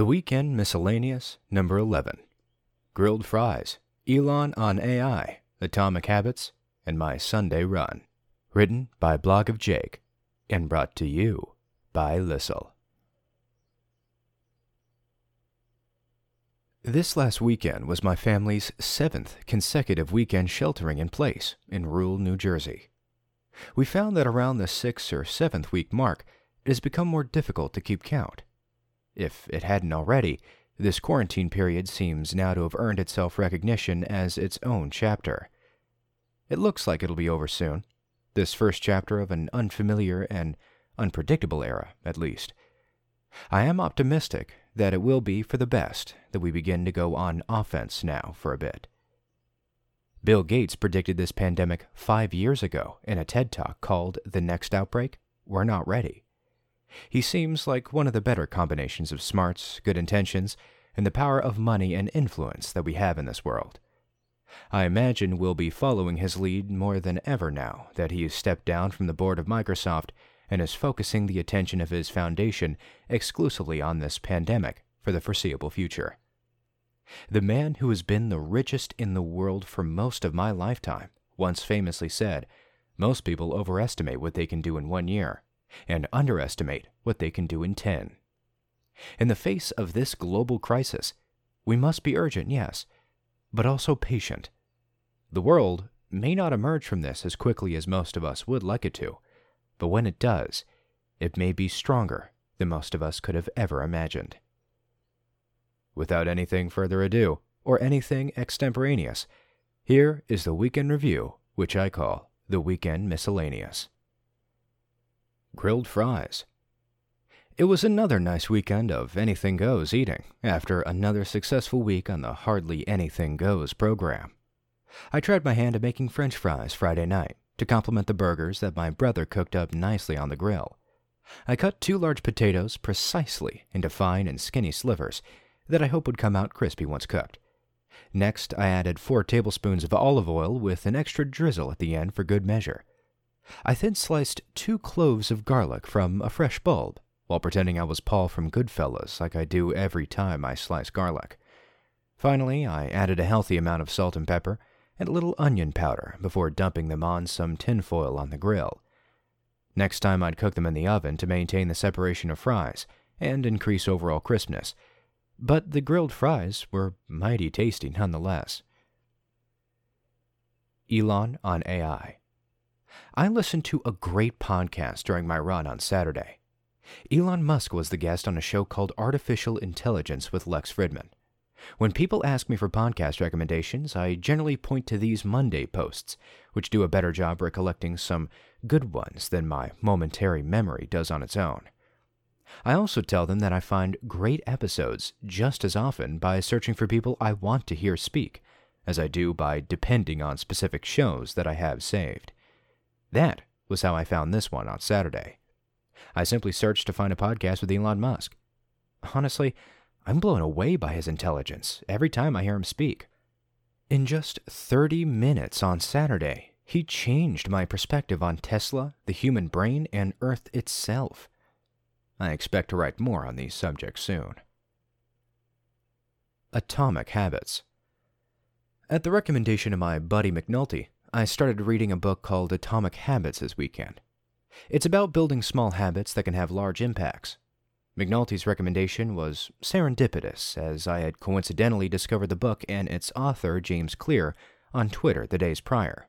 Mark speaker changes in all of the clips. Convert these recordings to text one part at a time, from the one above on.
Speaker 1: The Weekend Miscellaneous, number 11. Grilled Fries, Elon on AI, Atomic Habits, and My Sunday Run. Written by Blog of Jake, and brought to you by Lissel. This last weekend was my family's seventh consecutive weekend sheltering in place in rural New Jersey. We found that around the sixth or seventh week mark, it has become more difficult to keep count. If it hadn't already, this quarantine period seems now to have earned itself recognition as its own chapter. It looks like it'll be over soon, this first chapter of an unfamiliar and unpredictable era, at least. I am optimistic that it will be for the best that we begin to go on offense now for a bit. Bill Gates predicted this pandemic five years ago in a TED Talk called The Next Outbreak We're Not Ready. He seems like one of the better combinations of smarts, good intentions, and the power of money and influence that we have in this world. I imagine we'll be following his lead more than ever now that he has stepped down from the board of Microsoft and is focusing the attention of his foundation exclusively on this pandemic for the foreseeable future. The man who has been the richest in the world for most of my lifetime once famously said, Most people overestimate what they can do in one year and underestimate what they can do in 10. In the face of this global crisis, we must be urgent, yes, but also patient. The world may not emerge from this as quickly as most of us would like it to, but when it does, it may be stronger than most of us could have ever imagined. Without anything further ado, or anything extemporaneous, here is the weekend review, which I call the Weekend Miscellaneous. Grilled fries. It was another nice weekend of anything goes eating after another successful week on the Hardly Anything Goes program. I tried my hand at making french fries Friday night to complement the burgers that my brother cooked up nicely on the grill. I cut two large potatoes precisely into fine and skinny slivers that I hope would come out crispy once cooked. Next, I added four tablespoons of olive oil with an extra drizzle at the end for good measure. I then sliced two cloves of garlic from a fresh bulb while pretending I was Paul from Goodfellas like I do every time I slice garlic. Finally, I added a healthy amount of salt and pepper and a little onion powder before dumping them on some tinfoil on the grill. Next time I'd cook them in the oven to maintain the separation of fries and increase overall crispness. But the grilled fries were mighty tasty nonetheless. Elon on AI. I listened to a great podcast during my run on Saturday. Elon Musk was the guest on a show called Artificial Intelligence with Lex Fridman. When people ask me for podcast recommendations, I generally point to these Monday posts, which do a better job recollecting some good ones than my momentary memory does on its own. I also tell them that I find great episodes just as often by searching for people I want to hear speak, as I do by depending on specific shows that I have saved. That was how I found this one on Saturday. I simply searched to find a podcast with Elon Musk. Honestly, I'm blown away by his intelligence every time I hear him speak. In just 30 minutes on Saturday, he changed my perspective on Tesla, the human brain, and Earth itself. I expect to write more on these subjects soon. Atomic Habits At the recommendation of my buddy McNulty, I started reading a book called Atomic Habits this weekend. It's about building small habits that can have large impacts. McNulty's recommendation was serendipitous, as I had coincidentally discovered the book and its author, James Clear, on Twitter the days prior.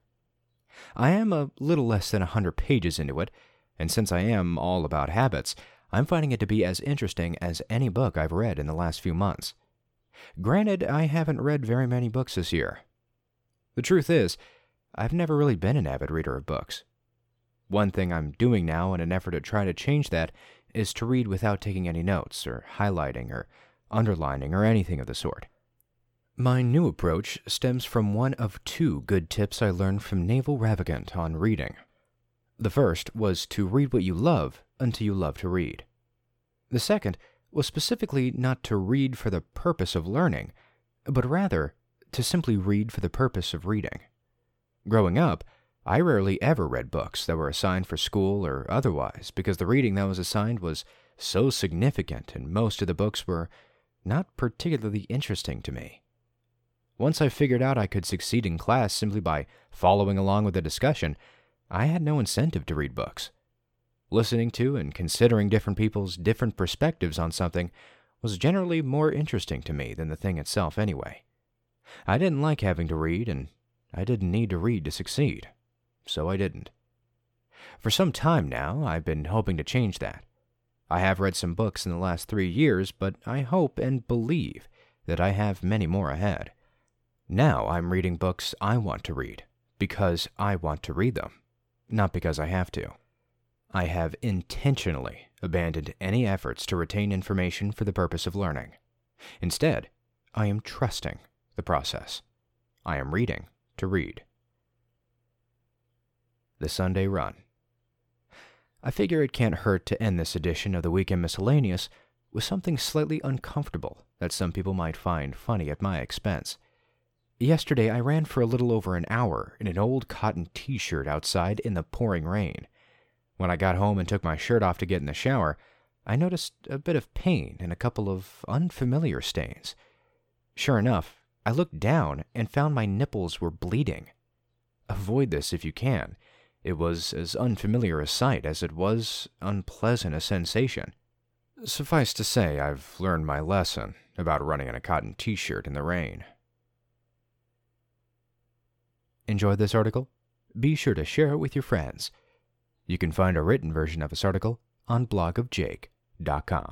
Speaker 1: I am a little less than a hundred pages into it, and since I am all about habits, I'm finding it to be as interesting as any book I've read in the last few months. Granted, I haven't read very many books this year. The truth is, I've never really been an avid reader of books. One thing I'm doing now in an effort to try to change that is to read without taking any notes, or highlighting, or underlining, or anything of the sort. My new approach stems from one of two good tips I learned from Naval Ravikant on reading. The first was to read what you love until you love to read. The second was specifically not to read for the purpose of learning, but rather to simply read for the purpose of reading. Growing up, I rarely ever read books that were assigned for school or otherwise because the reading that was assigned was so significant and most of the books were not particularly interesting to me. Once I figured out I could succeed in class simply by following along with the discussion, I had no incentive to read books. Listening to and considering different people's different perspectives on something was generally more interesting to me than the thing itself, anyway. I didn't like having to read, and I didn't need to read to succeed, so I didn't. For some time now, I've been hoping to change that. I have read some books in the last three years, but I hope and believe that I have many more ahead. Now I'm reading books I want to read because I want to read them, not because I have to. I have intentionally abandoned any efforts to retain information for the purpose of learning. Instead, I am trusting the process. I am reading to read. The Sunday Run. I figure it can't hurt to end this edition of the Weekend Miscellaneous with something slightly uncomfortable that some people might find funny at my expense. Yesterday, I ran for a little over an hour in an old cotton t shirt outside in the pouring rain. When I got home and took my shirt off to get in the shower, I noticed a bit of pain and a couple of unfamiliar stains. Sure enough, I looked down and found my nipples were bleeding. Avoid this if you can. It was as unfamiliar a sight as it was unpleasant a sensation. Suffice to say, I've learned my lesson about running in a cotton t shirt in the rain. Enjoyed this article? Be sure to share it with your friends. You can find a written version of this article on blogofjake.com.